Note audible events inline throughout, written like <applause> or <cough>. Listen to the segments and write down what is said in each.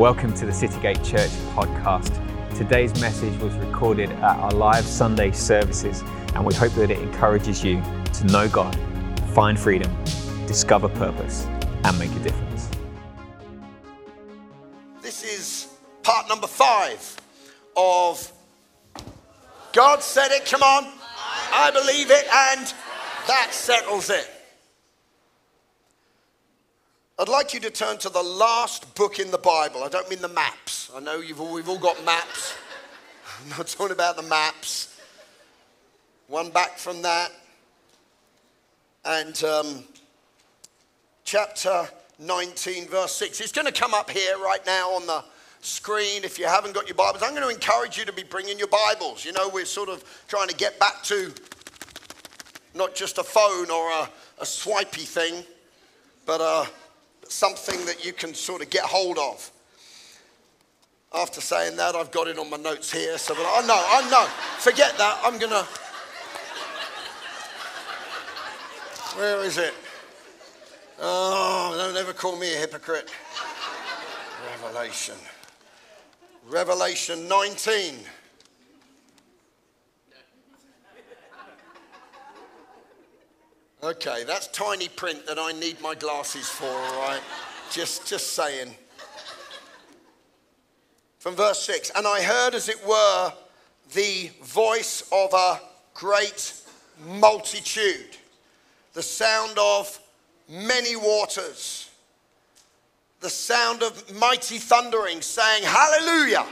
Welcome to the Citygate Church podcast. Today's message was recorded at our live Sunday services, and we hope that it encourages you to know God, find freedom, discover purpose, and make a difference. This is part number five of God said it, come on, I believe it, and that settles it. I'd like you to turn to the last book in the Bible. I don't mean the maps. I know you've all, we've all got maps. <laughs> I'm not talking about the maps. One back from that. And um, chapter 19, verse 6. It's going to come up here right now on the screen if you haven't got your Bibles. I'm going to encourage you to be bringing your Bibles. You know, we're sort of trying to get back to not just a phone or a, a swipey thing, but a something that you can sort of get hold of. After saying that, I've got it on my notes here. So, but I know, I know. Forget that. I'm gonna. Where is it? Oh, don't ever call me a hypocrite. Revelation. Revelation 19. Okay, that's tiny print that I need my glasses for, all right? just, just saying. From verse 6 And I heard, as it were, the voice of a great multitude, the sound of many waters, the sound of mighty thundering, saying, Hallelujah!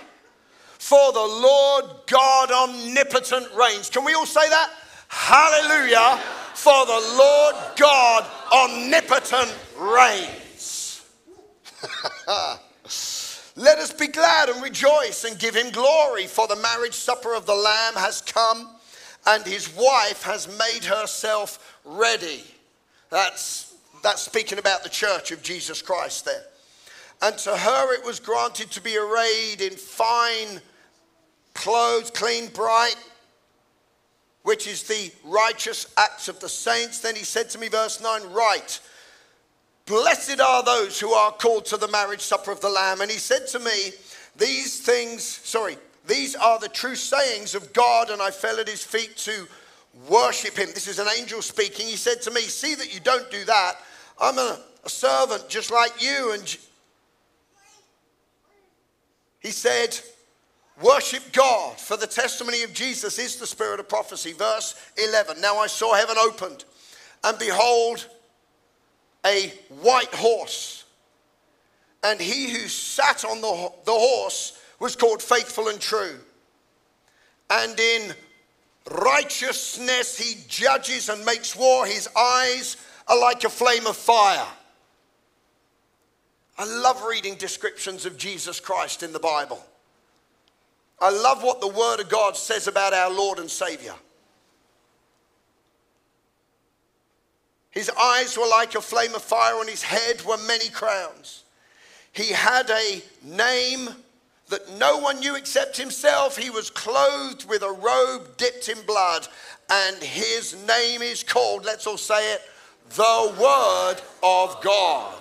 For the Lord God omnipotent reigns. Can we all say that? Hallelujah! For the Lord God omnipotent reigns. <laughs> Let us be glad and rejoice and give him glory, for the marriage supper of the Lamb has come, and his wife has made herself ready. That's, that's speaking about the church of Jesus Christ there. And to her it was granted to be arrayed in fine clothes, clean, bright which is the righteous acts of the saints. Then he said to me, verse 9, Right, blessed are those who are called to the marriage supper of the Lamb. And he said to me, These things, sorry, these are the true sayings of God. And I fell at his feet to worship him. This is an angel speaking. He said to me, See that you don't do that. I'm a, a servant just like you. And he said, Worship God, for the testimony of Jesus is the spirit of prophecy. Verse 11 Now I saw heaven opened, and behold, a white horse. And he who sat on the, the horse was called faithful and true. And in righteousness he judges and makes war. His eyes are like a flame of fire. I love reading descriptions of Jesus Christ in the Bible. I love what the Word of God says about our Lord and Savior. His eyes were like a flame of fire, on his head were many crowns. He had a name that no one knew except himself. He was clothed with a robe dipped in blood, and his name is called, let's all say it, the Word of God.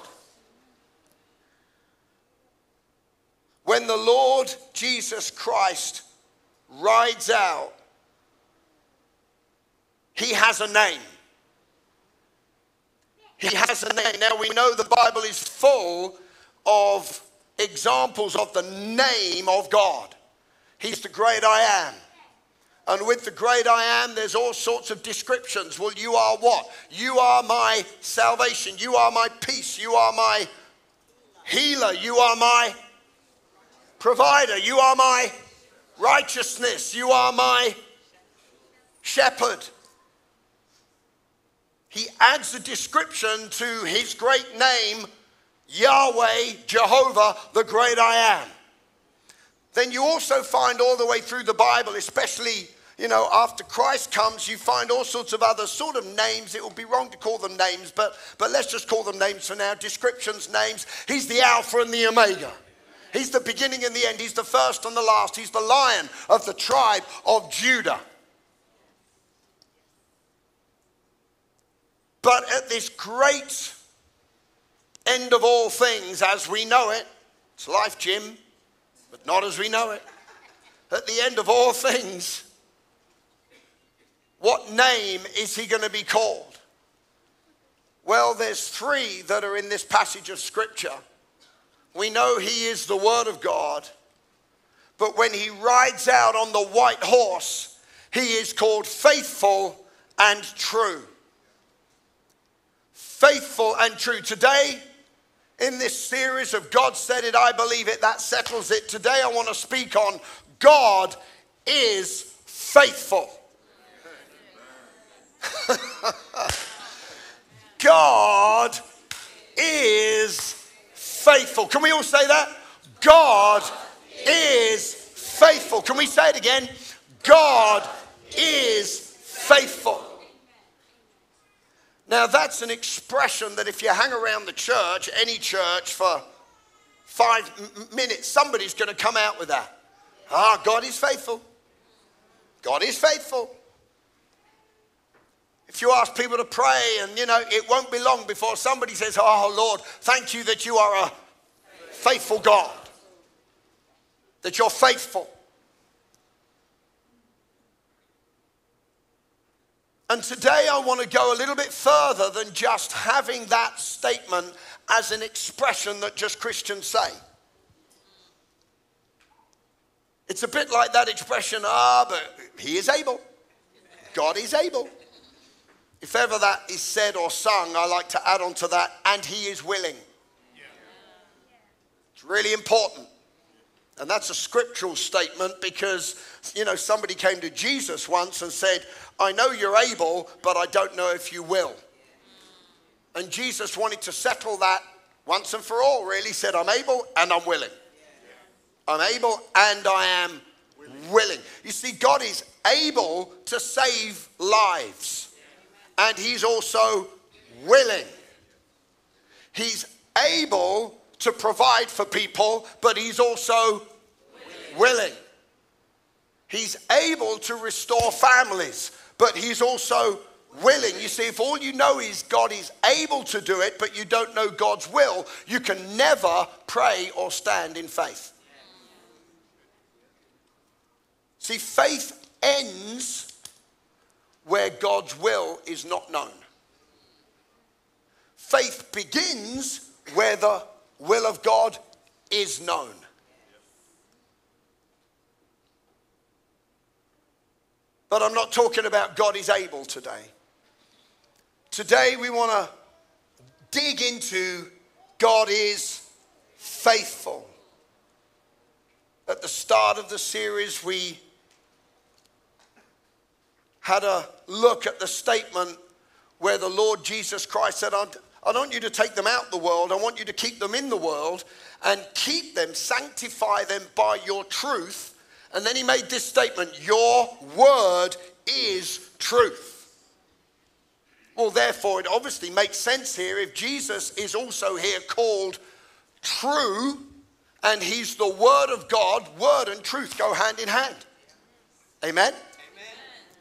When the Lord Jesus Christ rides out, he has a name. He has a name. Now we know the Bible is full of examples of the name of God. He's the great I am. And with the great I am, there's all sorts of descriptions. Well, you are what? You are my salvation. You are my peace. You are my healer. You are my provider. You are my righteousness. You are my shepherd. He adds a description to his great name, Yahweh, Jehovah, the great I am. Then you also find all the way through the Bible, especially you know, after Christ comes, you find all sorts of other sort of names. It would be wrong to call them names, but, but let's just call them names for now. Descriptions, names. He's the Alpha and the Omega. He's the beginning and the end. He's the first and the last. He's the lion of the tribe of Judah. But at this great end of all things, as we know it, It's life, Jim, but not as we know it. At the end of all things, what name is he going to be called? Well, there's three that are in this passage of Scripture. We know he is the Word of God, but when he rides out on the white horse, he is called faithful and true. Faithful and true. Today, in this series of God said it, I believe it, that settles it. Today, I want to speak on God is faithful. <laughs> God is faithful. Can we all say that? God is faithful. Can we say it again? God is faithful. Now, that's an expression that if you hang around the church, any church, for five minutes, somebody's going to come out with that. Ah, God is faithful. God is faithful. If you ask people to pray, and you know, it won't be long before somebody says, Oh Lord, thank you that you are a faithful God, that you're faithful. And today I want to go a little bit further than just having that statement as an expression that just Christians say. It's a bit like that expression, ah, but he is able. God is able. If ever that is said or sung, I like to add on to that, and he is willing. It's really important. And that's a scriptural statement because, you know, somebody came to Jesus once and said, I know you're able, but I don't know if you will. And Jesus wanted to settle that once and for all, really. Said, I'm able and I'm willing. I'm able and I am willing. You see, God is able to save lives, and He's also willing. He's able to provide for people, but He's also willing. He's able to restore families, but He's also willing. You see, if all you know is God is able to do it, but you don't know God's will, you can never pray or stand in faith. See, faith ends where God's will is not known. Faith begins where the will of God is known. But I'm not talking about God is able today. Today we want to dig into God is faithful. At the start of the series, we had a look at the statement where the Lord Jesus Christ said, I don't want you to take them out the world. I want you to keep them in the world and keep them, sanctify them by your truth. And then he made this statement Your word is truth. Well, therefore, it obviously makes sense here if Jesus is also here called true and he's the word of God, word and truth go hand in hand. Amen?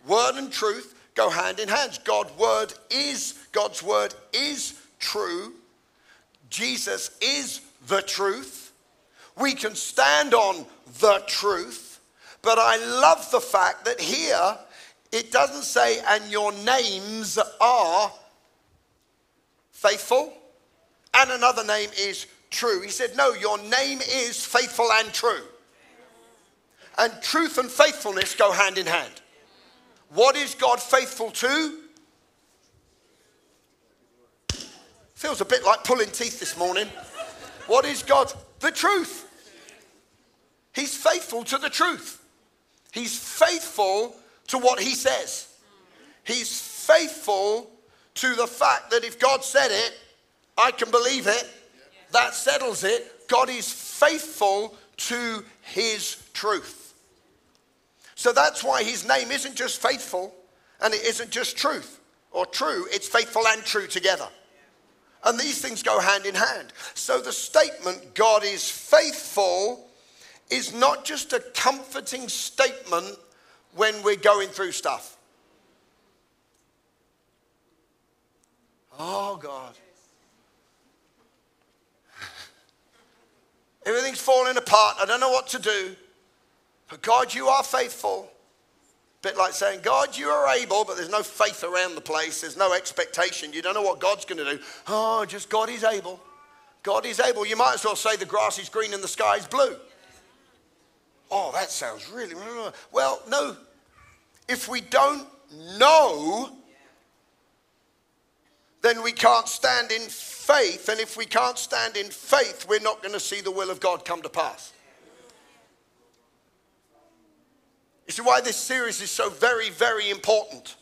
Word and truth go hand in hand. God's word is God's word is true. Jesus is the truth. We can stand on the truth. But I love the fact that here it doesn't say, and your names are faithful, and another name is true. He said, no, your name is faithful and true. And truth and faithfulness go hand in hand. What is God faithful to? Feels a bit like pulling teeth this morning. What is God? The truth. He's faithful to the truth. He's faithful to what he says. He's faithful to the fact that if God said it, I can believe it. That settles it. God is faithful to his truth. So that's why his name isn't just faithful and it isn't just truth or true, it's faithful and true together. And these things go hand in hand. So the statement, God is faithful, is not just a comforting statement when we're going through stuff. Oh, God. <laughs> Everything's falling apart. I don't know what to do. But God, you are faithful. Bit like saying, God, you are able, but there's no faith around the place. There's no expectation. You don't know what God's going to do. Oh, just God is able. God is able. You might as well say the grass is green and the sky is blue. Oh, that sounds really. Well, no. If we don't know, then we can't stand in faith. And if we can't stand in faith, we're not going to see the will of God come to pass. You see why this series is so very, very important.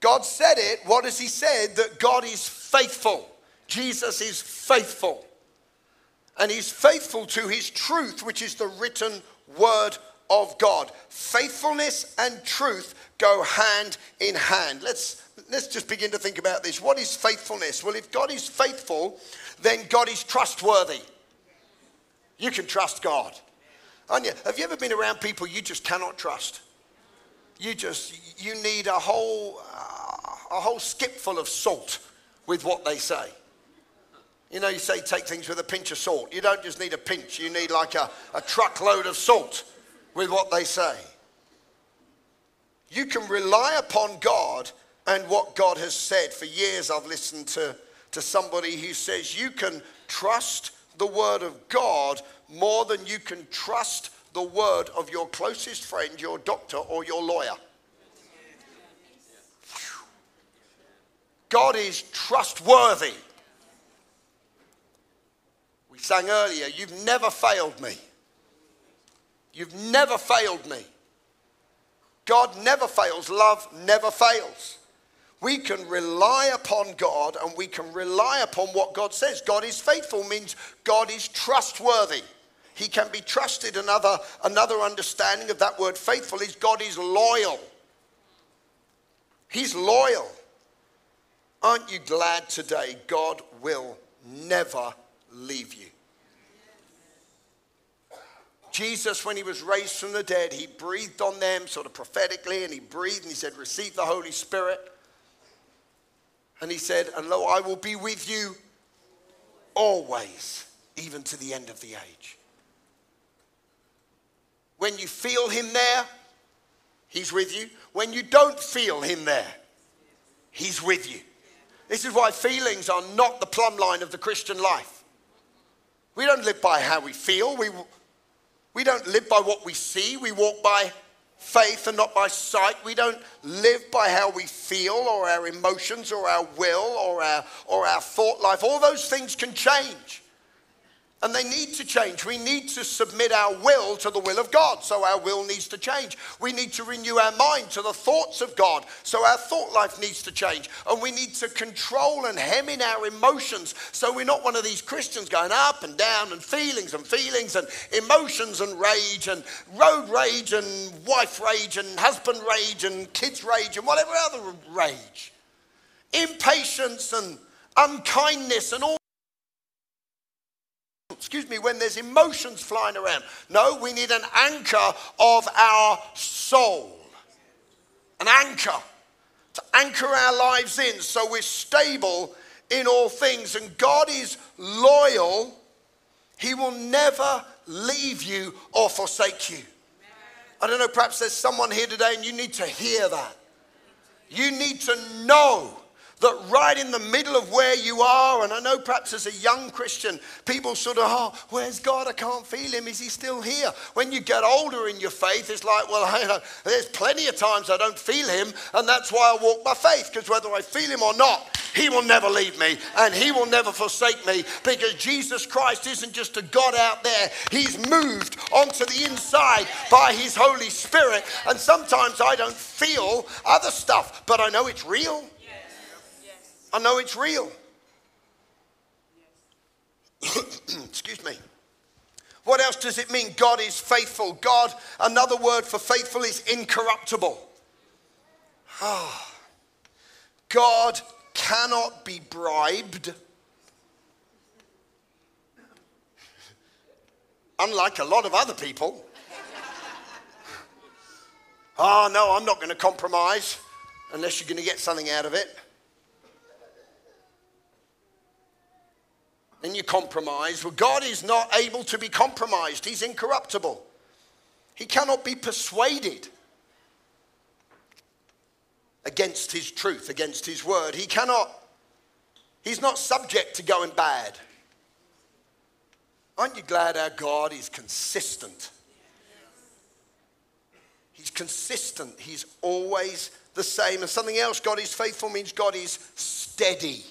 God said it. What has He said? That God is faithful. Jesus is faithful. And He's faithful to His truth, which is the written word of God. Faithfulness and truth go hand in hand. Let's, let's just begin to think about this. What is faithfulness? Well, if God is faithful, then God is trustworthy. You can trust God. You? Have you ever been around people you just cannot trust? You just, you need a whole, uh, a whole skip full of salt with what they say. You know, you say take things with a pinch of salt. You don't just need a pinch, you need like a, a truckload of salt with what they say. You can rely upon God and what God has said. For years, I've listened to, to somebody who says you can trust the word of God more than you can trust the word of your closest friend, your doctor, or your lawyer. God is trustworthy. We sang earlier, You've never failed me. You've never failed me. God never fails, love never fails. We can rely upon God and we can rely upon what God says. God is faithful means God is trustworthy. He can be trusted. Another, another understanding of that word faithful is God is loyal. He's loyal. Aren't you glad today God will never leave you? Jesus, when he was raised from the dead, he breathed on them sort of prophetically and he breathed and he said, Receive the Holy Spirit. And he said, And lo, I will be with you always, even to the end of the age. When you feel him there, he's with you. When you don't feel him there, he's with you. This is why feelings are not the plumb line of the Christian life. We don't live by how we feel. We, we don't live by what we see. We walk by faith and not by sight. We don't live by how we feel or our emotions or our will or our, or our thought life. All those things can change. And they need to change. We need to submit our will to the will of God. So our will needs to change. We need to renew our mind to the thoughts of God. So our thought life needs to change. And we need to control and hem in our emotions. So we're not one of these Christians going up and down and feelings and feelings and emotions and rage and road rage and wife rage and husband rage and kids rage and whatever other rage. Impatience and unkindness and all excuse me, when there's emotions flying around. No, we need an anchor of our soul. An anchor to anchor our lives in so we're stable in all things. And God is loyal, He will never leave you or forsake you. I don't know, perhaps there's someone here today and you need to hear that. You need to know that right in the middle of where you are, and I know perhaps as a young Christian, people sort of, oh, where's God? I can't feel him. Is he still here? When you get older in your faith, it's like, well, <laughs> you know, there's plenty of times I don't feel him, and that's why I walk by faith, because whether I feel him or not, he will never leave me, and he will never forsake me, because Jesus Christ isn't just a God out there. He's moved onto the inside by his Holy Spirit, and sometimes I don't feel other stuff, but I know it's real. I know it's real. <clears throat> Excuse me. What else does it mean? God is faithful. God, another word for faithful is incorruptible. Ah. God cannot be bribed. Unlike a lot of other people. oh, no, I'm not going to compromise unless you're going to get something out of it. And you compromise. Well, God is not able to be compromised, He's incorruptible. He cannot be persuaded against His truth, against His word. He cannot, He's not subject to going bad. Aren't you glad our God is consistent? He's consistent. He's always the same. And something else, God is faithful means God is steady.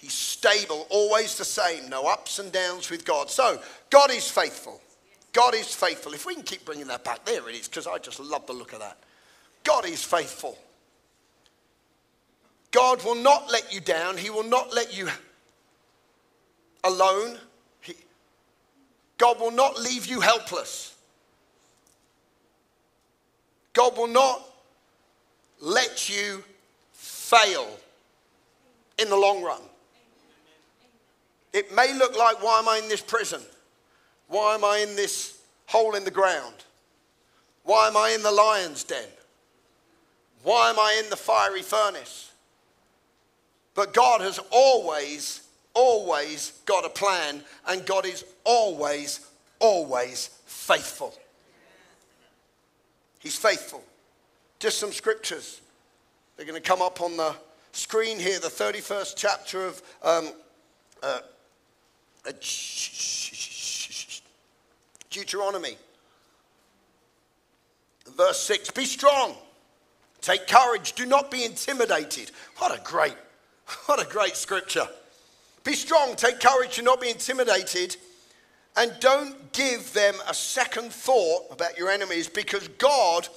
He's stable, always the same, no ups and downs with God. So, God is faithful. God is faithful. If we can keep bringing that back, there it is, because I just love the look of that. God is faithful. God will not let you down, He will not let you alone. He, God will not leave you helpless. God will not let you fail in the long run. It may look like, why am I in this prison? Why am I in this hole in the ground? Why am I in the lion's den? Why am I in the fiery furnace? But God has always, always got a plan, and God is always, always faithful. He's faithful. Just some scriptures. They're going to come up on the screen here, the 31st chapter of um, uh, Deuteronomy. Verse 6 Be strong, take courage, do not be intimidated. What a great, <laughs> what a great scripture. Be strong, take courage, do not be intimidated, and don't give them a second thought about your enemies because God,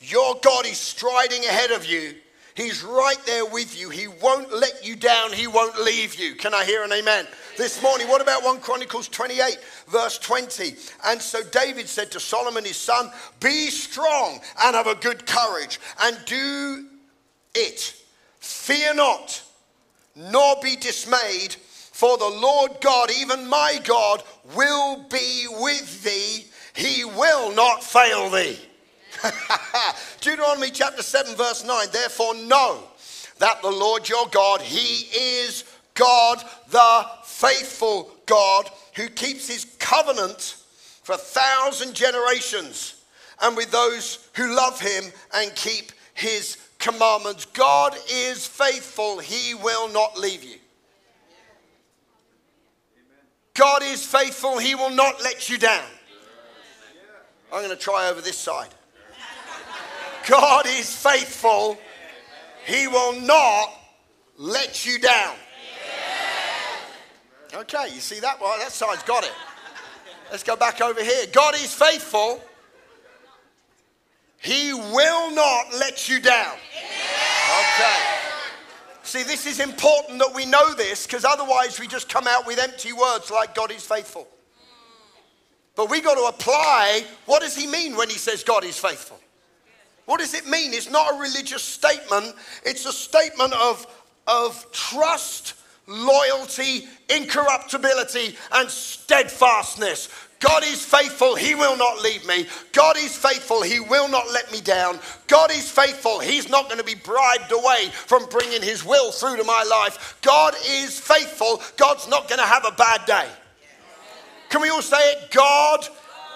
your God, is striding ahead of you He's right there with you. He won't let you down. He won't leave you. Can I hear an amen? This morning, what about 1 Chronicles 28, verse 20? And so David said to Solomon, his son, Be strong and have a good courage, and do it. Fear not, nor be dismayed, for the Lord God, even my God, will be with thee. He will not fail thee. <laughs> Deuteronomy chapter 7, verse 9. Therefore, know that the Lord your God, He is God, the faithful God, who keeps His covenant for a thousand generations, and with those who love Him and keep His commandments. God is faithful, He will not leave you. God is faithful, He will not let you down. I'm going to try over this side. God is faithful. He will not let you down. Okay, you see that? Well, that side's got it. Let's go back over here. God is faithful. He will not let you down. Okay. See, this is important that we know this because otherwise we just come out with empty words like God is faithful. But we got to apply what does he mean when he says God is faithful? What does it mean? It's not a religious statement, it's a statement of, of trust, loyalty, incorruptibility, and steadfastness. God is faithful, He will not leave me. God is faithful, He will not let me down. God is faithful, He's not going to be bribed away from bringing His will through to my life. God is faithful, God's not going to have a bad day. Can we all say it? God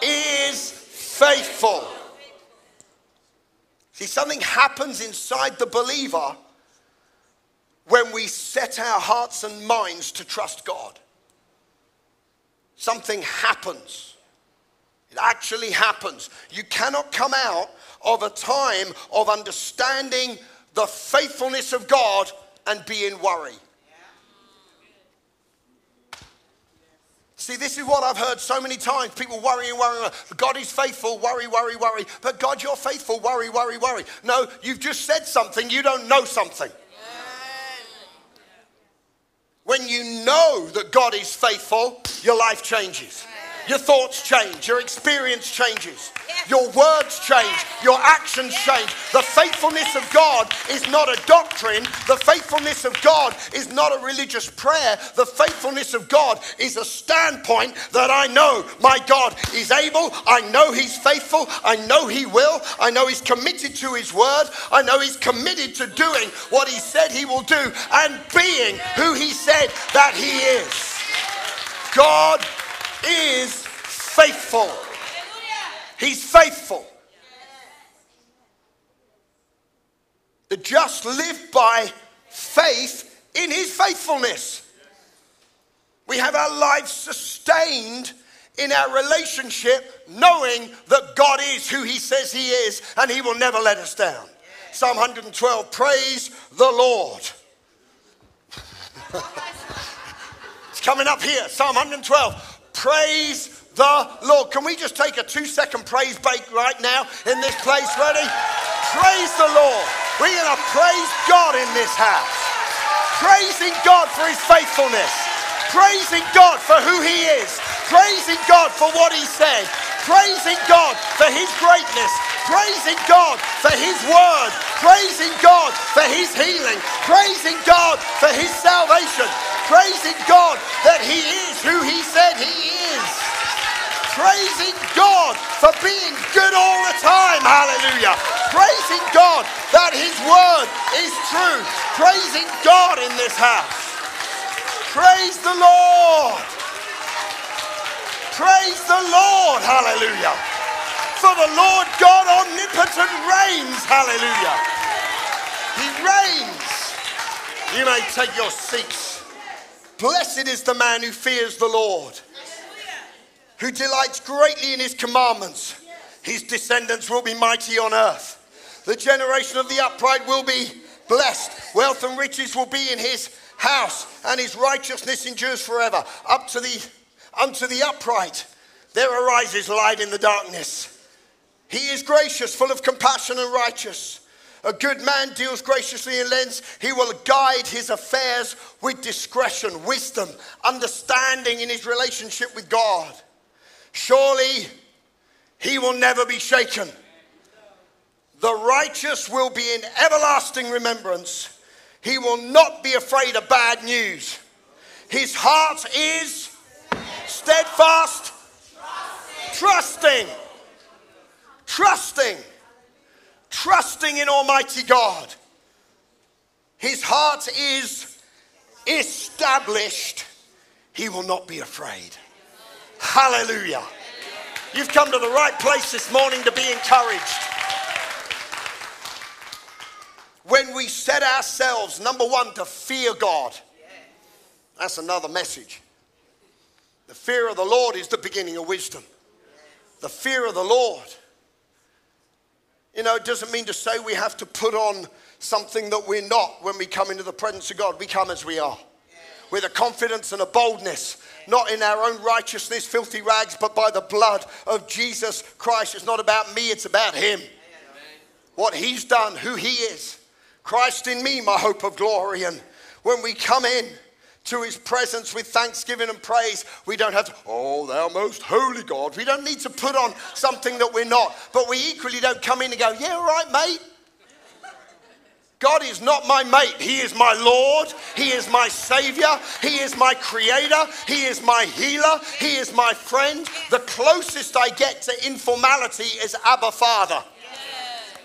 is faithful. See, something happens inside the believer when we set our hearts and minds to trust God. Something happens. It actually happens. You cannot come out of a time of understanding the faithfulness of God and be in worry. See, this is what I've heard so many times. People worrying, worry. God is faithful, worry, worry, worry. But God, you're faithful, worry, worry, worry. No, you've just said something, you don't know something. When you know that God is faithful, your life changes. Your thoughts change, your experience changes. Your words change. Your actions change. The faithfulness of God is not a doctrine. The faithfulness of God is not a religious prayer. The faithfulness of God is a standpoint that I know my God is able. I know He's faithful. I know He will. I know He's committed to His word. I know He's committed to doing what He said He will do and being who He said that He is. God is faithful. He's faithful. The just live by faith in his faithfulness. We have our lives sustained in our relationship, knowing that God is who he says he is and he will never let us down. Psalm 112 Praise the Lord. <laughs> it's coming up here. Psalm 112 Praise the Lord. Can we just take a two second praise break right now in this place? Ready? Praise the Lord. We're going to praise God in this house. Praising God for his faithfulness. Praising God for who he is. Praising God for what he said. Praising God for his greatness. Praising God for his word. Praising God for his healing. Praising God for his salvation. Praising God that he is who he said he is praising God for being good all the time. Hallelujah. Praising God that His word is true. Praising God in this house. Praise the Lord. Praise the Lord. Hallelujah. For the Lord God omnipotent reigns. Hallelujah. He reigns. You may take your seats. Blessed is the man who fears the Lord who delights greatly in his commandments. His descendants will be mighty on earth. The generation of the upright will be blessed. Wealth and riches will be in his house, and his righteousness endures forever. Up to the unto the upright there arises light in the darkness. He is gracious, full of compassion and righteous. A good man deals graciously and lends. He will guide his affairs with discretion, wisdom, understanding in his relationship with God. Surely he will never be shaken. The righteous will be in everlasting remembrance. He will not be afraid of bad news. His heart is steadfast, trusting, trusting, trusting in Almighty God. His heart is established. He will not be afraid. Hallelujah. You've come to the right place this morning to be encouraged. When we set ourselves, number one, to fear God, that's another message. The fear of the Lord is the beginning of wisdom. The fear of the Lord. You know, it doesn't mean to say we have to put on something that we're not when we come into the presence of God. We come as we are with a confidence and a boldness not in our own righteousness, filthy rags, but by the blood of Jesus Christ. It's not about me, it's about Him. What He's done, who He is. Christ in me, my hope of glory. And when we come in, to his presence with thanksgiving and praise. We don't have to, oh, thou most holy God. We don't need to put on something that we're not, but we equally don't come in and go, yeah, all right, mate. God is not my mate. He is my Lord. He is my Savior. He is my Creator. He is my healer. He is my friend. The closest I get to informality is Abba Father.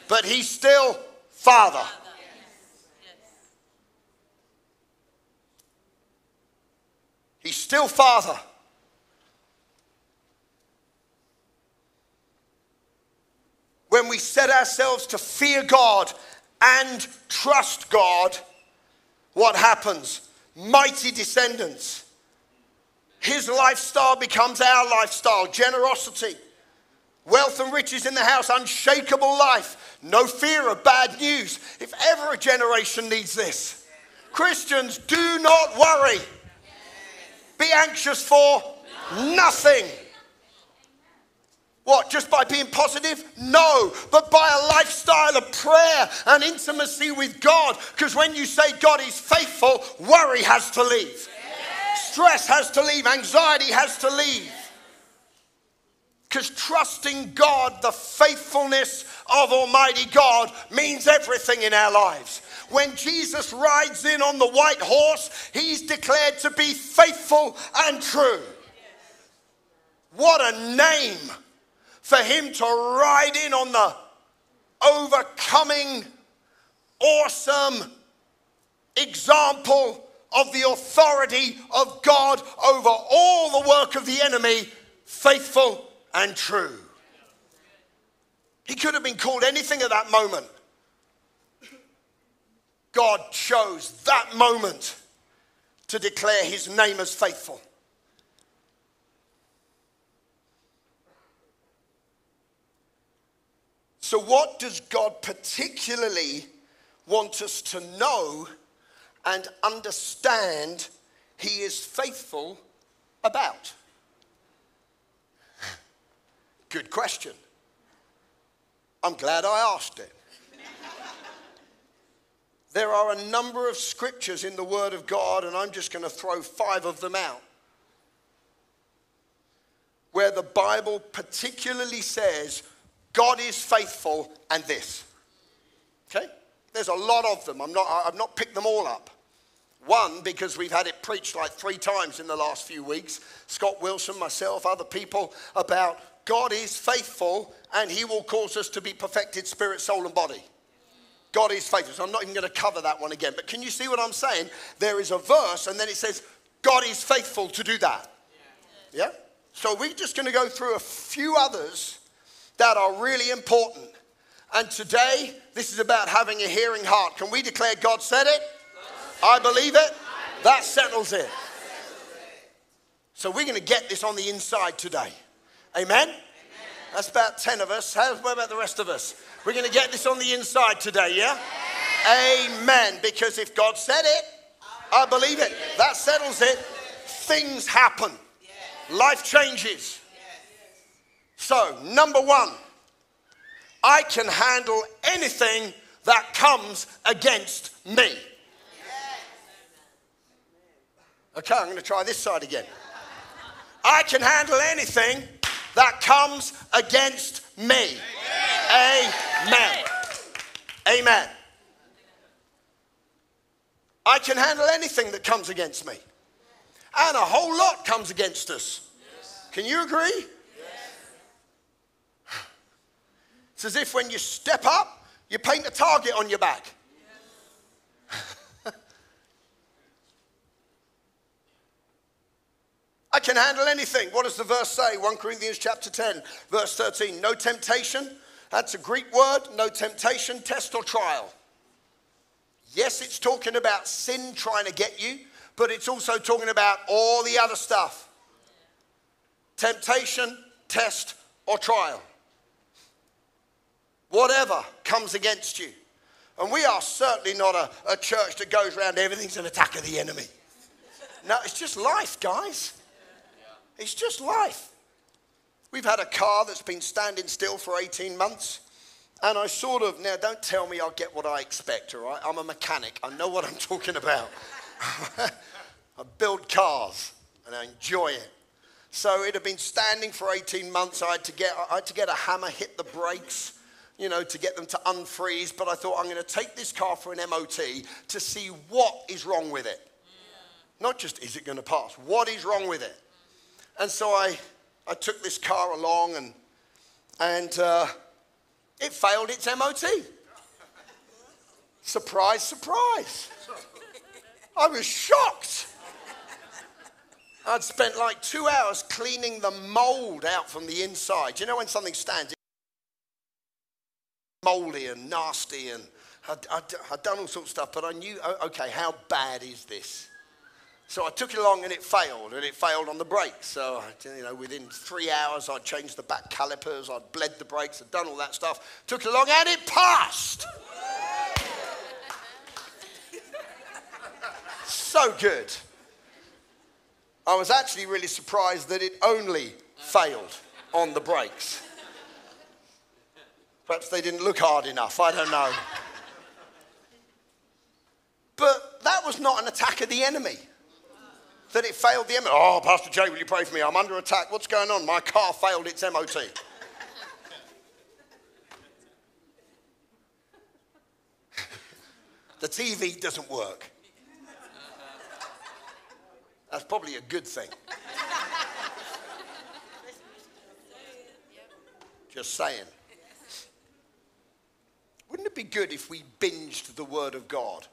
But He's still Father. He's still Father. When we set ourselves to fear God and trust God, what happens? Mighty descendants. His lifestyle becomes our lifestyle generosity, wealth and riches in the house, unshakable life, no fear of bad news. If ever a generation needs this, Christians, do not worry. Be anxious for nothing. What, just by being positive? No, but by a lifestyle of prayer and intimacy with God. Because when you say God is faithful, worry has to leave, stress has to leave, anxiety has to leave. Because trusting God, the faithfulness of Almighty God, means everything in our lives. When Jesus rides in on the white horse, he's declared to be faithful and true. What a name for him to ride in on the overcoming, awesome example of the authority of God over all the work of the enemy, faithful and true. He could have been called anything at that moment. God chose that moment to declare his name as faithful. So, what does God particularly want us to know and understand He is faithful about? Good question. I'm glad I asked it. There are a number of scriptures in the Word of God, and I'm just going to throw five of them out, where the Bible particularly says God is faithful and this. Okay? There's a lot of them. I'm not, I've not picked them all up. One, because we've had it preached like three times in the last few weeks. Scott Wilson, myself, other people, about God is faithful and he will cause us to be perfected spirit, soul, and body. God is faithful. So I'm not even going to cover that one again. But can you see what I'm saying? There is a verse and then it says, God is faithful to do that. Yeah? So we're just going to go through a few others that are really important. And today, this is about having a hearing heart. Can we declare God said it? I believe it. That settles it. So we're going to get this on the inside today. Amen? That's about 10 of us. How, what about the rest of us? We're going to get this on the inside today, yeah? Amen. Because if God said it, I believe it. That settles it. Things happen. Life changes. So, number one, I can handle anything that comes against me. Okay, I'm going to try this side again. I can handle anything that comes against me. Amen. Amen. I can handle anything that comes against me. And a whole lot comes against us. Can you agree? It's as if when you step up, you paint a target on your back. <laughs> I can handle anything. What does the verse say? 1 Corinthians chapter 10, verse 13. No temptation, that's a Greek word, no temptation, test or trial. Yes, it's talking about sin trying to get you, but it's also talking about all the other stuff temptation, test, or trial whatever comes against you. And we are certainly not a, a church that goes around everything's an attack of the enemy. No, it's just life, guys. It's just life. We've had a car that's been standing still for 18 months. And I sort of, now don't tell me I'll get what I expect, all right? I'm a mechanic. I know what I'm <laughs> talking about. <laughs> I build cars and I enjoy it. So it had been standing for 18 months. I had to get, I had to get a hammer, hit the brakes, you know, to get them to unfreeze, but I thought I'm going to take this car for an MOT to see what is wrong with it. Yeah. Not just is it going to pass, what is wrong with it? And so I, I took this car along and, and uh, it failed its MOT. surprise, surprise. I was shocked. I'd spent like two hours cleaning the mold out from the inside. You know when something stands moldy and nasty, and I'd, I'd, I'd done all sorts of stuff, but I knew, okay, how bad is this? So I took it along and it failed, and it failed on the brakes. So, you know, within three hours, I'd changed the back calipers, I'd bled the brakes, I'd done all that stuff. Took it along and it passed. <laughs> so good. I was actually really surprised that it only failed on the brakes. Perhaps they didn't look hard enough. I don't know. But that was not an attack of the enemy. That it failed the MOT. Oh, Pastor Jay, will you pray for me? I'm under attack. What's going on? My car failed its MOT. <laughs> the TV doesn't work. That's probably a good thing. <laughs> Just saying. Wouldn't it be good if we binged the Word of God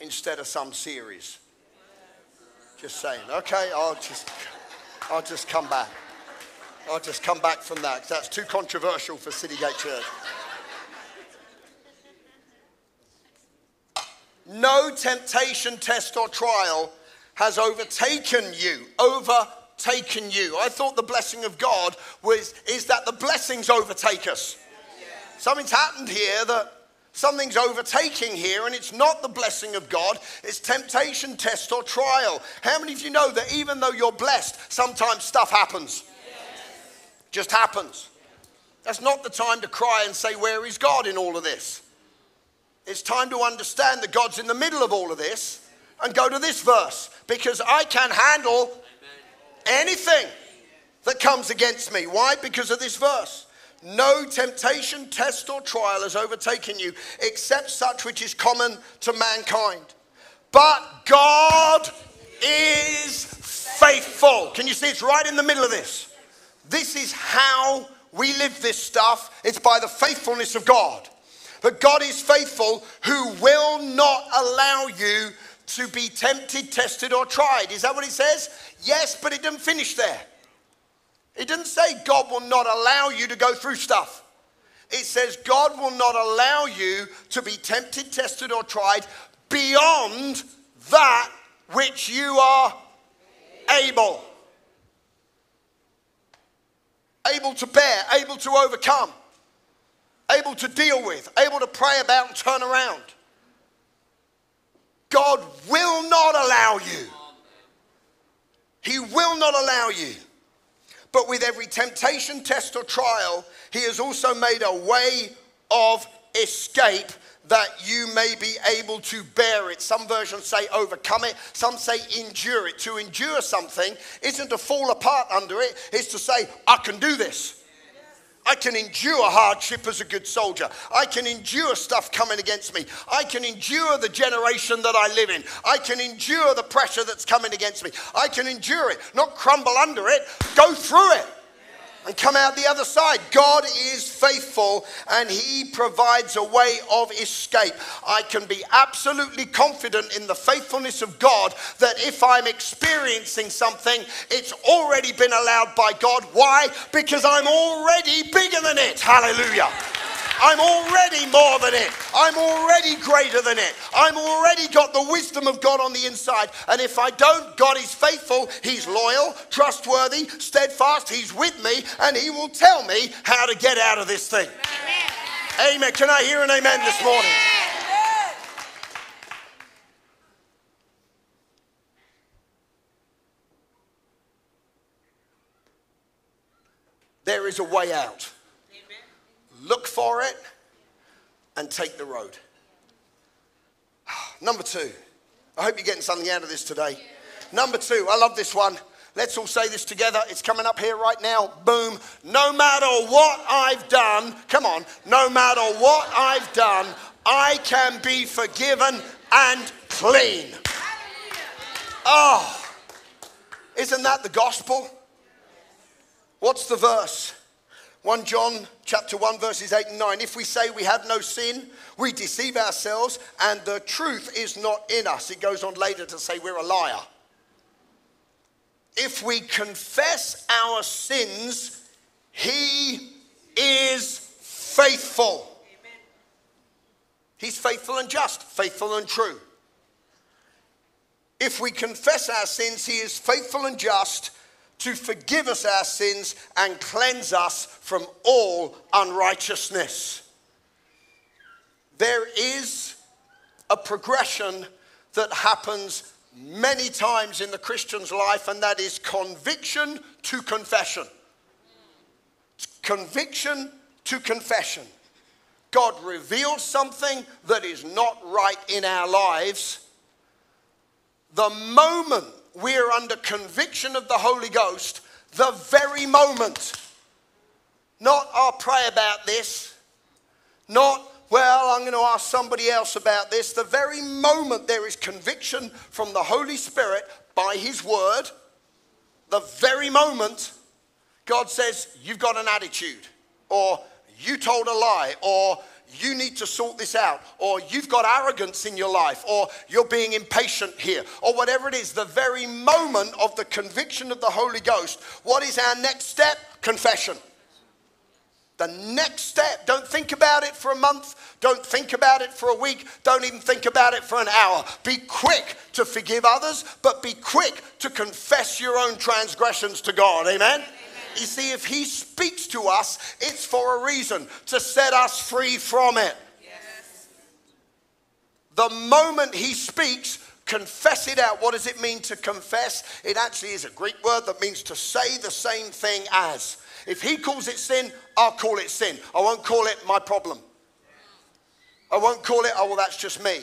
instead of some series? Just saying. Okay, I'll just, I'll just come back. I'll just come back from that. That's too controversial for Citygate Church. No temptation, test, or trial has overtaken you. Overtaken you. I thought the blessing of God was is that the blessings overtake us. Something's happened here that something's overtaking here, and it's not the blessing of God, it's temptation, test, or trial. How many of you know that even though you're blessed, sometimes stuff happens? Just happens. That's not the time to cry and say, Where is God in all of this? It's time to understand that God's in the middle of all of this and go to this verse because I can handle anything that comes against me. Why? Because of this verse. No temptation, test, or trial has overtaken you except such which is common to mankind. But God is faithful. Can you see it's right in the middle of this? This is how we live this stuff. It's by the faithfulness of God. But God is faithful who will not allow you to be tempted, tested, or tried. Is that what it says? Yes, but it didn't finish there. It didn't say God will not allow you to go through stuff. It says God will not allow you to be tempted, tested, or tried beyond that which you are able. Able to bear, able to overcome able to deal with, able to pray about and turn around. God will not allow you. He will not allow you. But with every temptation, test, or trial, He has also made a way of escape that you may be able to bear it. Some versions say overcome it, some say endure it. To endure something isn't to fall apart under it, it's to say, I can do this. I can endure hardship as a good soldier. I can endure stuff coming against me. I can endure the generation that I live in. I can endure the pressure that's coming against me. I can endure it, not crumble under it, go through it and come out the other side. God is faithful and He provides a way of escape. I can be absolutely confident in the faithfulness of God that if I'm experiencing something, it's already been allowed by God. Why? Because I'm already bigger than it. Hallelujah. I'm already more than it. I'm already greater than it. I'm already got the wisdom of God on the inside. And if I don't, God is faithful. He's loyal, trustworthy, steadfast. He's with me, and He will tell me how to get out of this thing. Amen. amen. Can I hear an amen this morning? There is a way out look for it, and take the road. <sighs> Number two, I hope you're getting something out of this today. Number two, I love this one. Let's all say this together. It's coming up here right now. Boom. No matter what I've done, come on, no matter what I've done, I can be forgiven and clean. Oh, isn't that the gospel? What's the verse? 1 John chapter 1 verses 8 and 9 if we say we have no sin we deceive ourselves and the truth is not in us. It goes on later to say we're a liar. If we confess our sins he is faithful. He's faithful and just faithful and true. If we confess our sins he is faithful and just to forgive us our sins and cleanse us from all unrighteousness. There is a progression that happens many times in the Christian's life, and that is conviction to confession. Conviction to confession. God reveals something that is not right in our lives. The moment we're under conviction of the Holy Ghost the very moment. Not, I'll pray about this. Not, well, I'm going to ask somebody else about this. The very moment there is conviction from the Holy Spirit by His Word, the very moment God says, You've got an attitude, or you told a lie, or you need to sort this out, or you've got arrogance in your life, or you're being impatient here, or whatever it is, the very moment of the conviction of the Holy Ghost, what is our next step? Confession. The next step, don't think about it for a month, don't think about it for a week, don't even think about it for an hour. Be quick to forgive others, but be quick to confess your own transgressions to God. Amen? You see, if He speaks to us, it's for a reason to set us free from it. Yes. The moment He speaks, confess it out. What does it mean to confess? It actually is a Greek word that means to say the same thing as. If He calls it sin, I'll call it sin. I won't call it my problem. I won't call it, oh, well, that's just me.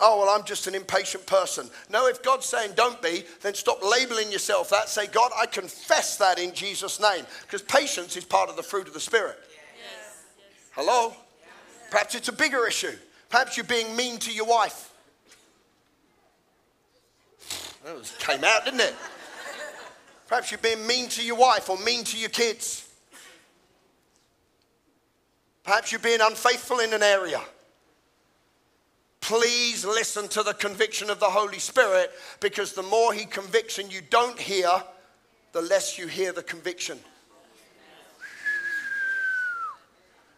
Oh, well, I'm just an impatient person. No, if God's saying don't be, then stop labeling yourself that. Say, God, I confess that in Jesus' name. Because patience is part of the fruit of the Spirit. Yes. Hello? Yes. Perhaps it's a bigger issue. Perhaps you're being mean to your wife. That was, came out, didn't it? Perhaps you're being mean to your wife or mean to your kids. Perhaps you're being unfaithful in an area please listen to the conviction of the Holy Spirit because the more He convicts and you don't hear, the less you hear the conviction.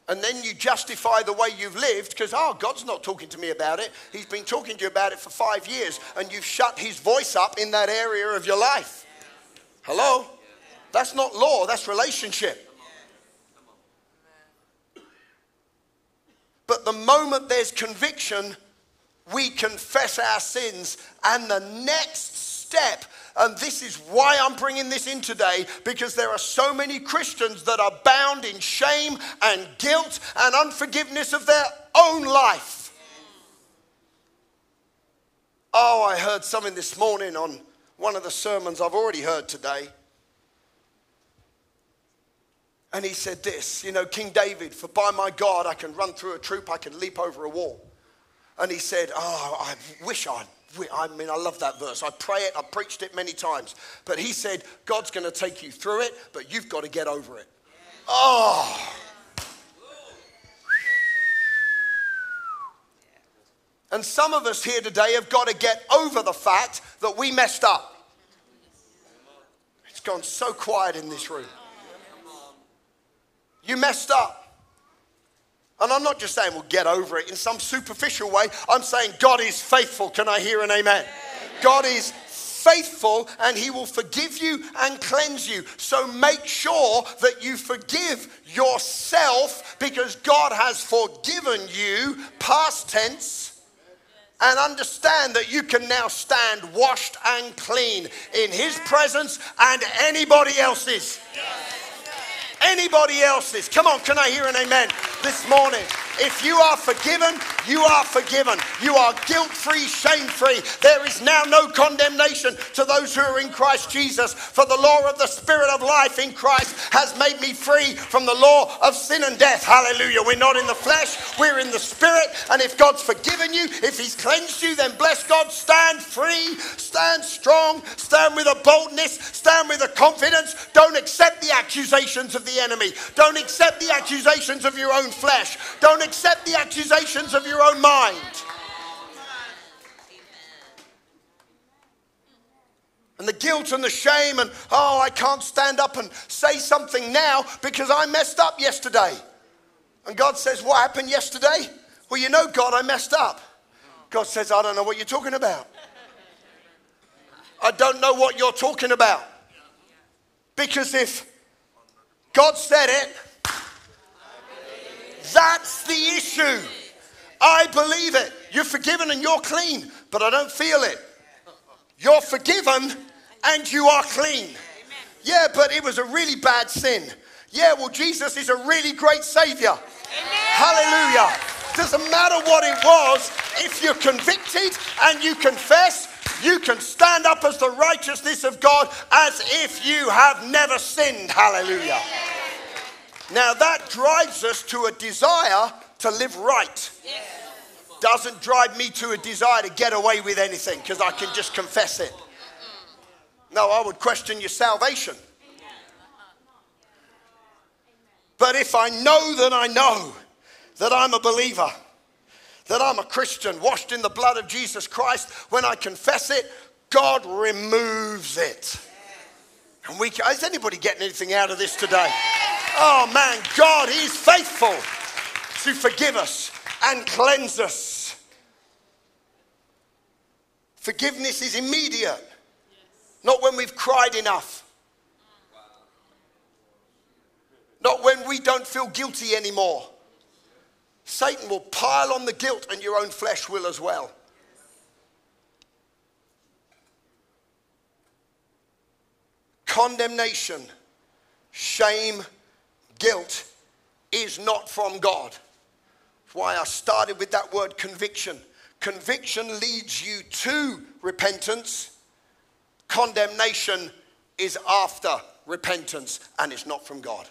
And then you justify the way you've lived because, oh, God's not talking to me about it. He's been talking to you about it for five years, and you've shut His voice up in that area of your life. Hello? That's not law, that's relationship. But the moment there's conviction, we confess our sins, and the next step, and this is why I'm bringing this in today, because there are so many Christians that are bound in shame and guilt and unforgiveness of their own life. Oh, I heard something this morning on one of the sermons I've already heard today. And he said this, you know, King David, for by my God I can run through a troop, I can leap over a wall. And he said, Oh, I wish I'd. I mean, I love that verse. I pray it, I've preached it many times. But he said, God's going to take you through it, but you've got to get over it. Oh. And some of us here today have got to get over the fact that we messed up. It's gone so quiet in this room. You messed up. And I'm not just saying we'll get over it in some superficial way. I'm saying God is faithful. Can I hear an amen? God is faithful and he will forgive you and cleanse you. So make sure that you forgive yourself because God has forgiven you, past tense, and understand that you can now stand washed and clean in his presence and anybody else's anybody else's. Come on, can I hear an amen this morning? If you are forgiven, you are forgiven. You are guilt free, shame free. There is now no condemnation to those who are in Christ Jesus. For the law of the Spirit of life in Christ has made me free from the law of sin and death. Hallelujah. We're not in the flesh, we're in the Spirit. And if God's forgiven you, if He's cleansed you, then bless God. Stand free, stand strong, stand with a boldness, stand with a confidence. Don't accept the accusations of the enemy, don't accept the accusations of your own flesh. Don't accept the accusations of your own mind. And the guilt and the shame, and oh, I can't stand up and say something now because I messed up yesterday. And God says, What happened yesterday? Well, you know, God, I messed up. God says, I don't know what you're talking about. I don't know what you're talking about. Because if God said it, that's the issue. I believe it. You're forgiven and you're clean, but I don't feel it. You're forgiven and you are clean. Yeah, but it was a really bad sin. Yeah, well, Jesus is a really great Savior. Hallelujah. Doesn't matter what it was, if you're convicted and you confess, You can stand up as the righteousness of God as if you have never sinned. Hallelujah. Now that drives us to a desire to live right. Doesn't drive me to a desire to get away with anything because I can just confess it. No, I would question your salvation. But if I know that I know that I'm a believer, that I'm a Christian, washed in the blood of Jesus Christ, when I confess it, God removes it. And we, is anybody getting anything out of this today? Oh man, God is faithful to forgive us and cleanse us. Forgiveness is immediate, not when we've cried enough. Not when we don't feel guilty anymore. Satan will pile on the guilt, and your own flesh will as well. Condemnation, shame, guilt is not from God. That's why I started with that word conviction. Conviction leads you to repentance, condemnation is after repentance, and it's not from God.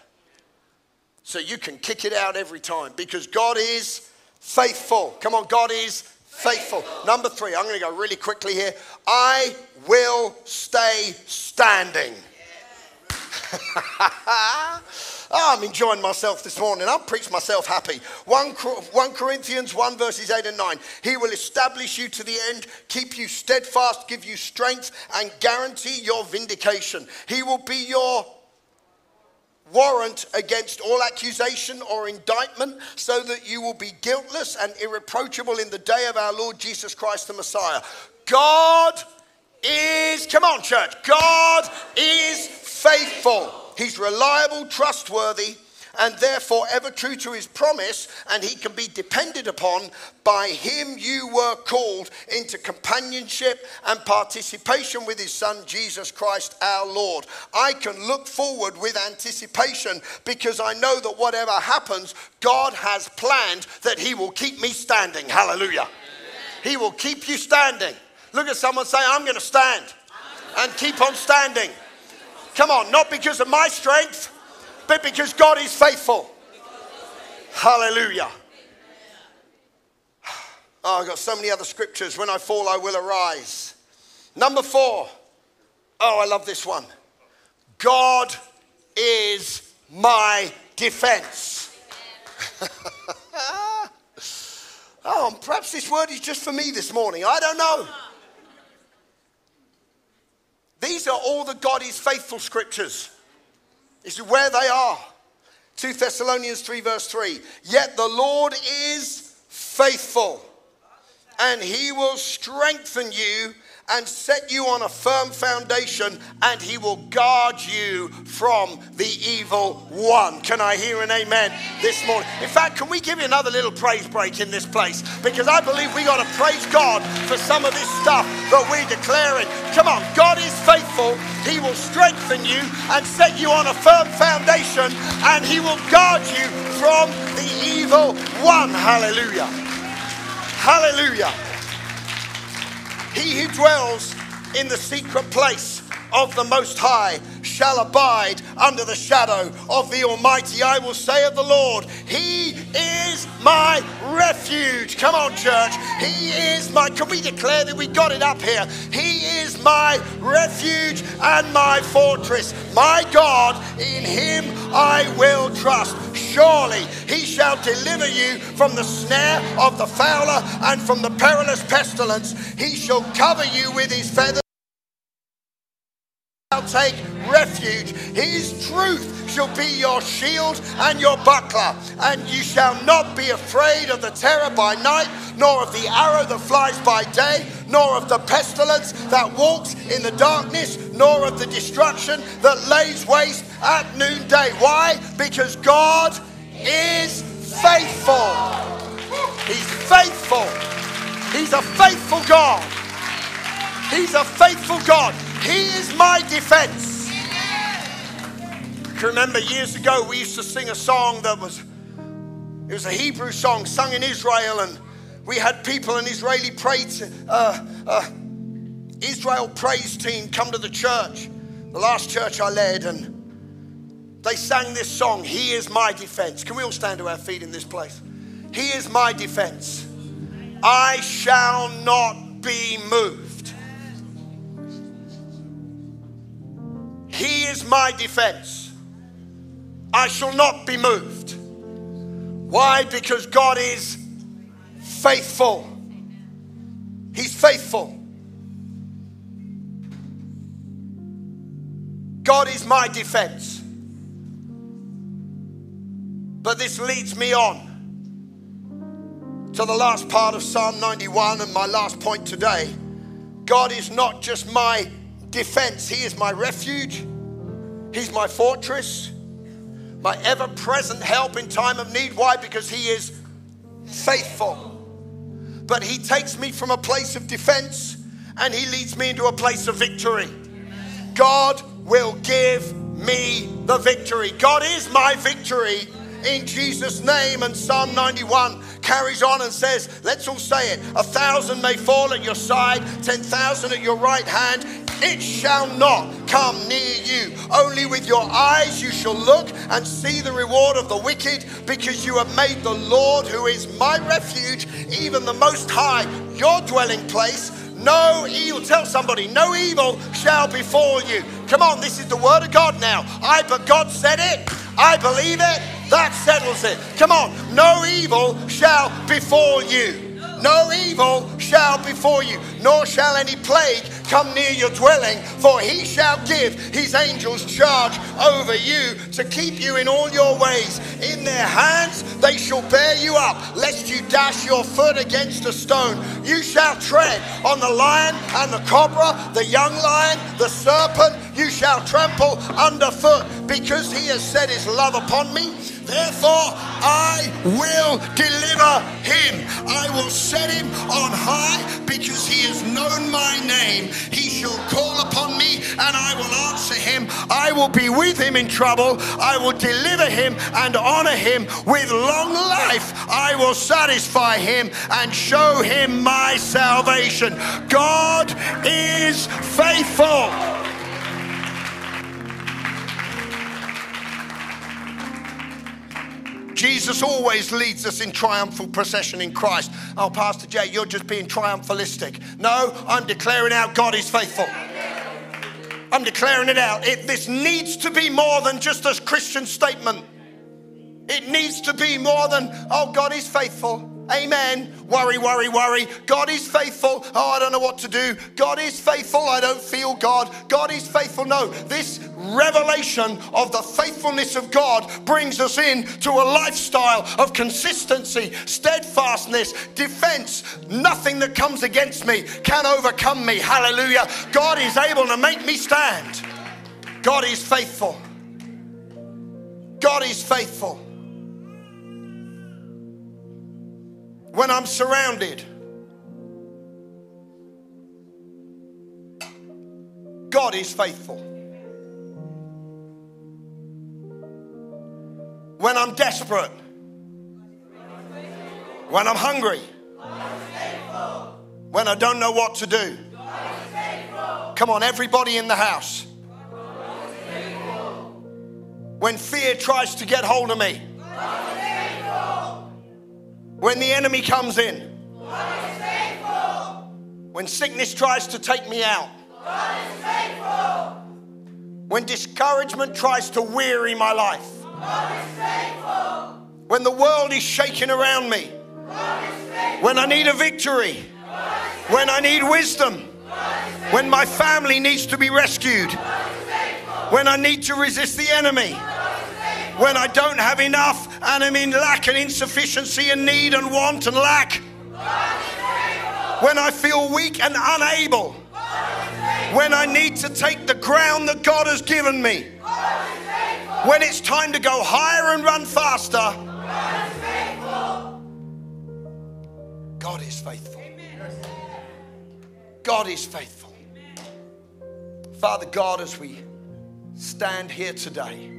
So you can kick it out every time because God is faithful. Come on, God is faithful. Number three, I'm going to go really quickly here. I will stay standing. oh, <laughs> I'm enjoying myself this morning. I'll preach myself happy. 1, 1 Corinthians 1, verses 8 and 9. He will establish you to the end, keep you steadfast, give you strength, and guarantee your vindication. He will be your warrant against all accusation or indictment, so that you will be guiltless and irreproachable in the day of our Lord Jesus Christ the Messiah. God is, come on, church, God is faithful. He's reliable, trustworthy, and therefore ever true to his promise, and he can be depended upon. By him, you were called into companionship and participation with his son, Jesus Christ our Lord. I can look forward with anticipation because I know that whatever happens, God has planned that he will keep me standing. Hallelujah. He will keep you standing. Look at someone say, I'm going to stand and keep on standing. Come on, not because of my strength but because God is faithful. Hallelujah. Oh, I've got so many other scriptures. When I fall, I will arise. Number four. Oh, I love this one. God is my defense. <laughs> oh, perhaps this word is just for me this morning. I don't know. These are all the God is faithful scriptures. Is where they are. 2 Thessalonians 3, verse 3. Yet the Lord is faithful, and he will strengthen you and set you on a firm foundation, and he will guard you from the evil one. Can I hear an amen this morning? In fact, can we give you another little praise break in this place? Because I believe we got to praise God for some of this stuff that we're declaring. Come on, God is faithful. He will strengthen you and set you on a firm foundation, and he will guard you from the evil one. Hallelujah. Hallelujah. He who dwells in the secret place of the Most High shall abide under the shadow of the Almighty. I will say of the Lord, He is my refuge. Come on, church. He is my, can we declare that we got it up here? He is my refuge and my fortress. My God, in Him I will trust. Surely He shall deliver you from the snare of the fowler and from the perilous pestilence. He shall cover you with His feathers take refuge. His truth shall be your shield and your buckler, and you shall not be afraid of the terror by night, nor of the arrow that flies by day, nor of the pestilence that walks in the darkness, nor of the destruction that lays waste at noonday. Why? Because God is faithful. He's faithful. He's a faithful God. He's a faithful God. He is my defense. I remember years ago we used to sing a song that was it was a Hebrew song sung in Israel, and we had people in Israeli pray to, uh, uh, Israel praise team come to the church, the last church I led, and they sang this song, He is my defense. Can we all stand to our feet in this place? He is my defense. I shall not be moved. He is my defense. I shall not be moved. Why? Because God is faithful. He's faithful. God is my defense. But this leads me on to the last part of Psalm 91 and my last point today. God is not just my defense, He is my refuge, He's my fortress, my ever present help in time of need. Why? Because He is faithful. But He takes me from a place of defense and He leads me into a place of victory. God will give me the victory. God is my victory in Jesus' name. And Psalm 91 carries on and says, Let's all say it a thousand may fall at your side, 10,000 at your right hand. It shall not come near you. Only with your eyes you shall look and see the reward of the wicked, because you have made the Lord, who is my refuge, even the Most High, your dwelling place. No evil, tell somebody, no evil shall befall you. Come on, this is the word of God now. I, but God said it. I believe it. That settles it. Come on. No evil shall befall you. No evil shall befall you, nor shall any plague come near your dwelling, for he shall give his angels charge over you to keep you in all your ways. In their hands they shall bear you up, lest you dash your foot against a stone. You shall tread on the lion and the cobra, the young lion, the serpent, you shall trample underfoot, because he has set his love upon me. Therefore, I will deliver him. I will set him on high because he has known my name. He shall call upon me and I will answer him. I will be with him in trouble. I will deliver him and honor him with long life. I will satisfy him and show him my salvation. God is faithful. Jesus always leads us in triumphal procession in Christ. Oh, Pastor Jay, you're just being triumphalistic. No, I'm declaring out God is faithful. I'm declaring it out. It, this needs to be more than just a Christian statement. It needs to be more than, oh, God is faithful. Amen. Worry, worry, worry. God is faithful. Oh, I don't know what to do. God is faithful. I don't feel God. God is faithful. No, this revelation of the faithfulness of God brings us in to a lifestyle of consistency, steadfastness, defense. Nothing that comes against me can overcome me. Hallelujah. God is able to make me stand. God is faithful. God is faithful. When I'm surrounded. God is faithful. When I'm desperate, when I'm hungry, when I don't know what to do. Come on, everybody in the house. When fear tries to get hold of me when the enemy comes in, when sickness tries to take me out, when discouragement tries to weary my life, when the world is shaking around me, when I need a victory, when I need wisdom, when my family needs to be rescued, when I need to resist the enemy when I don't have enough and I'm in lack and insufficiency and need and want and lack. When I feel weak and unable. When I need to take the ground that God has given me. When it's time to go higher and run faster. God is faithful. God is faithful. Father God, as we stand here today,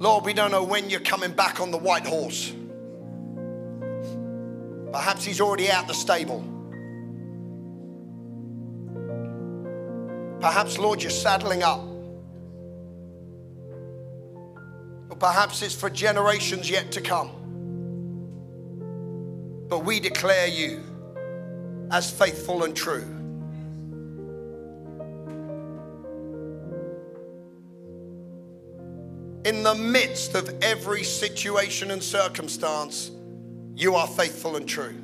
Lord, we don't know when you're coming back on the white horse. Perhaps he's already out the stable. Perhaps, Lord, you're saddling up. Or perhaps it's for generations yet to come. But we declare you as faithful and true. In the midst of every situation and circumstance, you are faithful and true.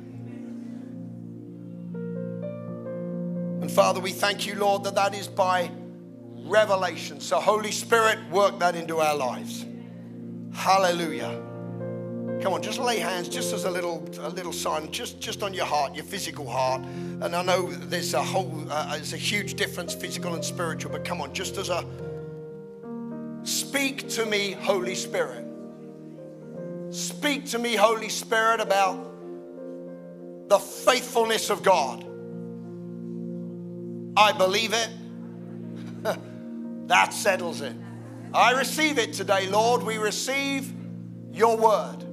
And Father, we thank you, Lord, that that is by revelation. So, Holy Spirit, work that into our lives. Hallelujah. Come on, just lay hands, just as a little, a little sign, just, just on your heart, your physical heart. And I know there's a whole, uh, there's a huge difference, physical and spiritual. But come on, just as a, speak to me, Holy Spirit. Speak to me, Holy Spirit, about the faithfulness of God. I believe it. <laughs> that settles it. I receive it today, Lord. We receive your word.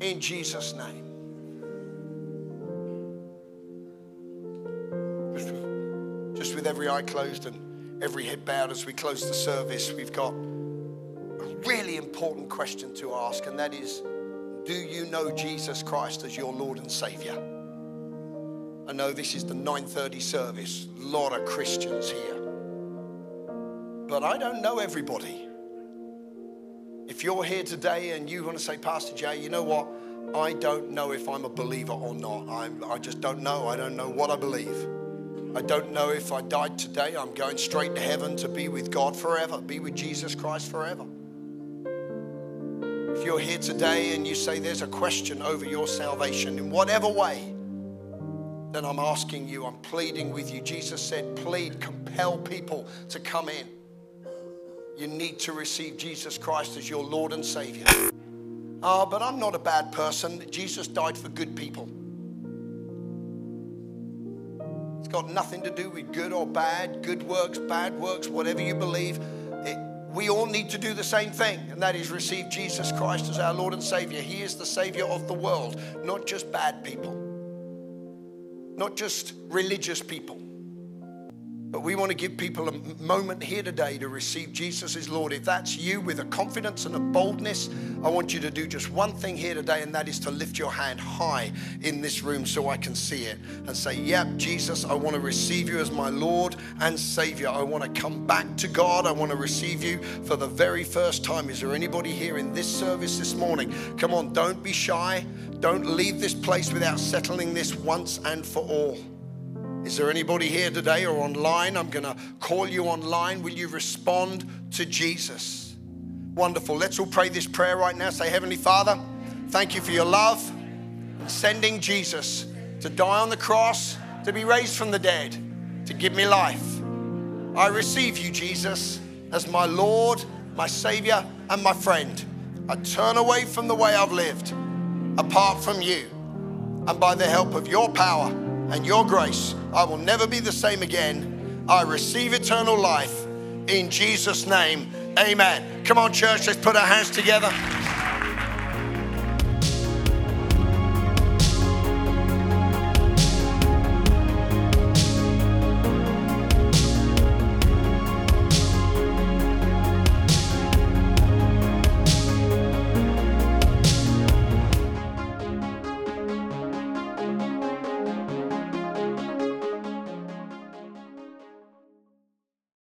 In Jesus' name. Every eye closed and every head bowed as we close the service, we've got a really important question to ask, and that is Do you know Jesus Christ as your Lord and Savior? I know this is the 9:30 service. A lot of Christians here. But I don't know everybody. If you're here today and you want to say, Pastor Jay, you know what? I don't know if I'm a believer or not. I'm, I just don't know. I don't know what I believe. I don't know if I died today, I'm going straight to heaven to be with God forever, be with Jesus Christ forever. If you're here today and you say there's a question over your salvation in whatever way, then I'm asking you, I'm pleading with you. Jesus said, plead, compel people to come in. You need to receive Jesus Christ as your Lord and Savior. Oh, but I'm not a bad person. Jesus died for good people. It's got nothing to do with good or bad, good works, bad works, whatever you believe. It, we all need to do the same thing, and that is receive Jesus Christ as our Lord and Savior. He is the Savior of the world, not just bad people, not just religious people. But we want to give people a moment here today to receive Jesus as Lord. If that's you with a confidence and a boldness, I want you to do just one thing here today, and that is to lift your hand high in this room so I can see it and say, Yep, Jesus, I want to receive you as my Lord and Savior. I want to come back to God. I want to receive you for the very first time. Is there anybody here in this service this morning? Come on, don't be shy. Don't leave this place without settling this once and for all. Is there anybody here today or online? I'm going to call you online. Will you respond to Jesus? Wonderful. Let's all pray this prayer right now. Say, Heavenly Father, thank you for your love sending Jesus to die on the cross, to be raised from the dead, to give me life. I receive you, Jesus, as my Lord, my Savior, and my friend. I turn away from the way I've lived apart from you. And by the help of your power, and your grace, I will never be the same again. I receive eternal life in Jesus' name. Amen. Come on, church, let's put our hands together.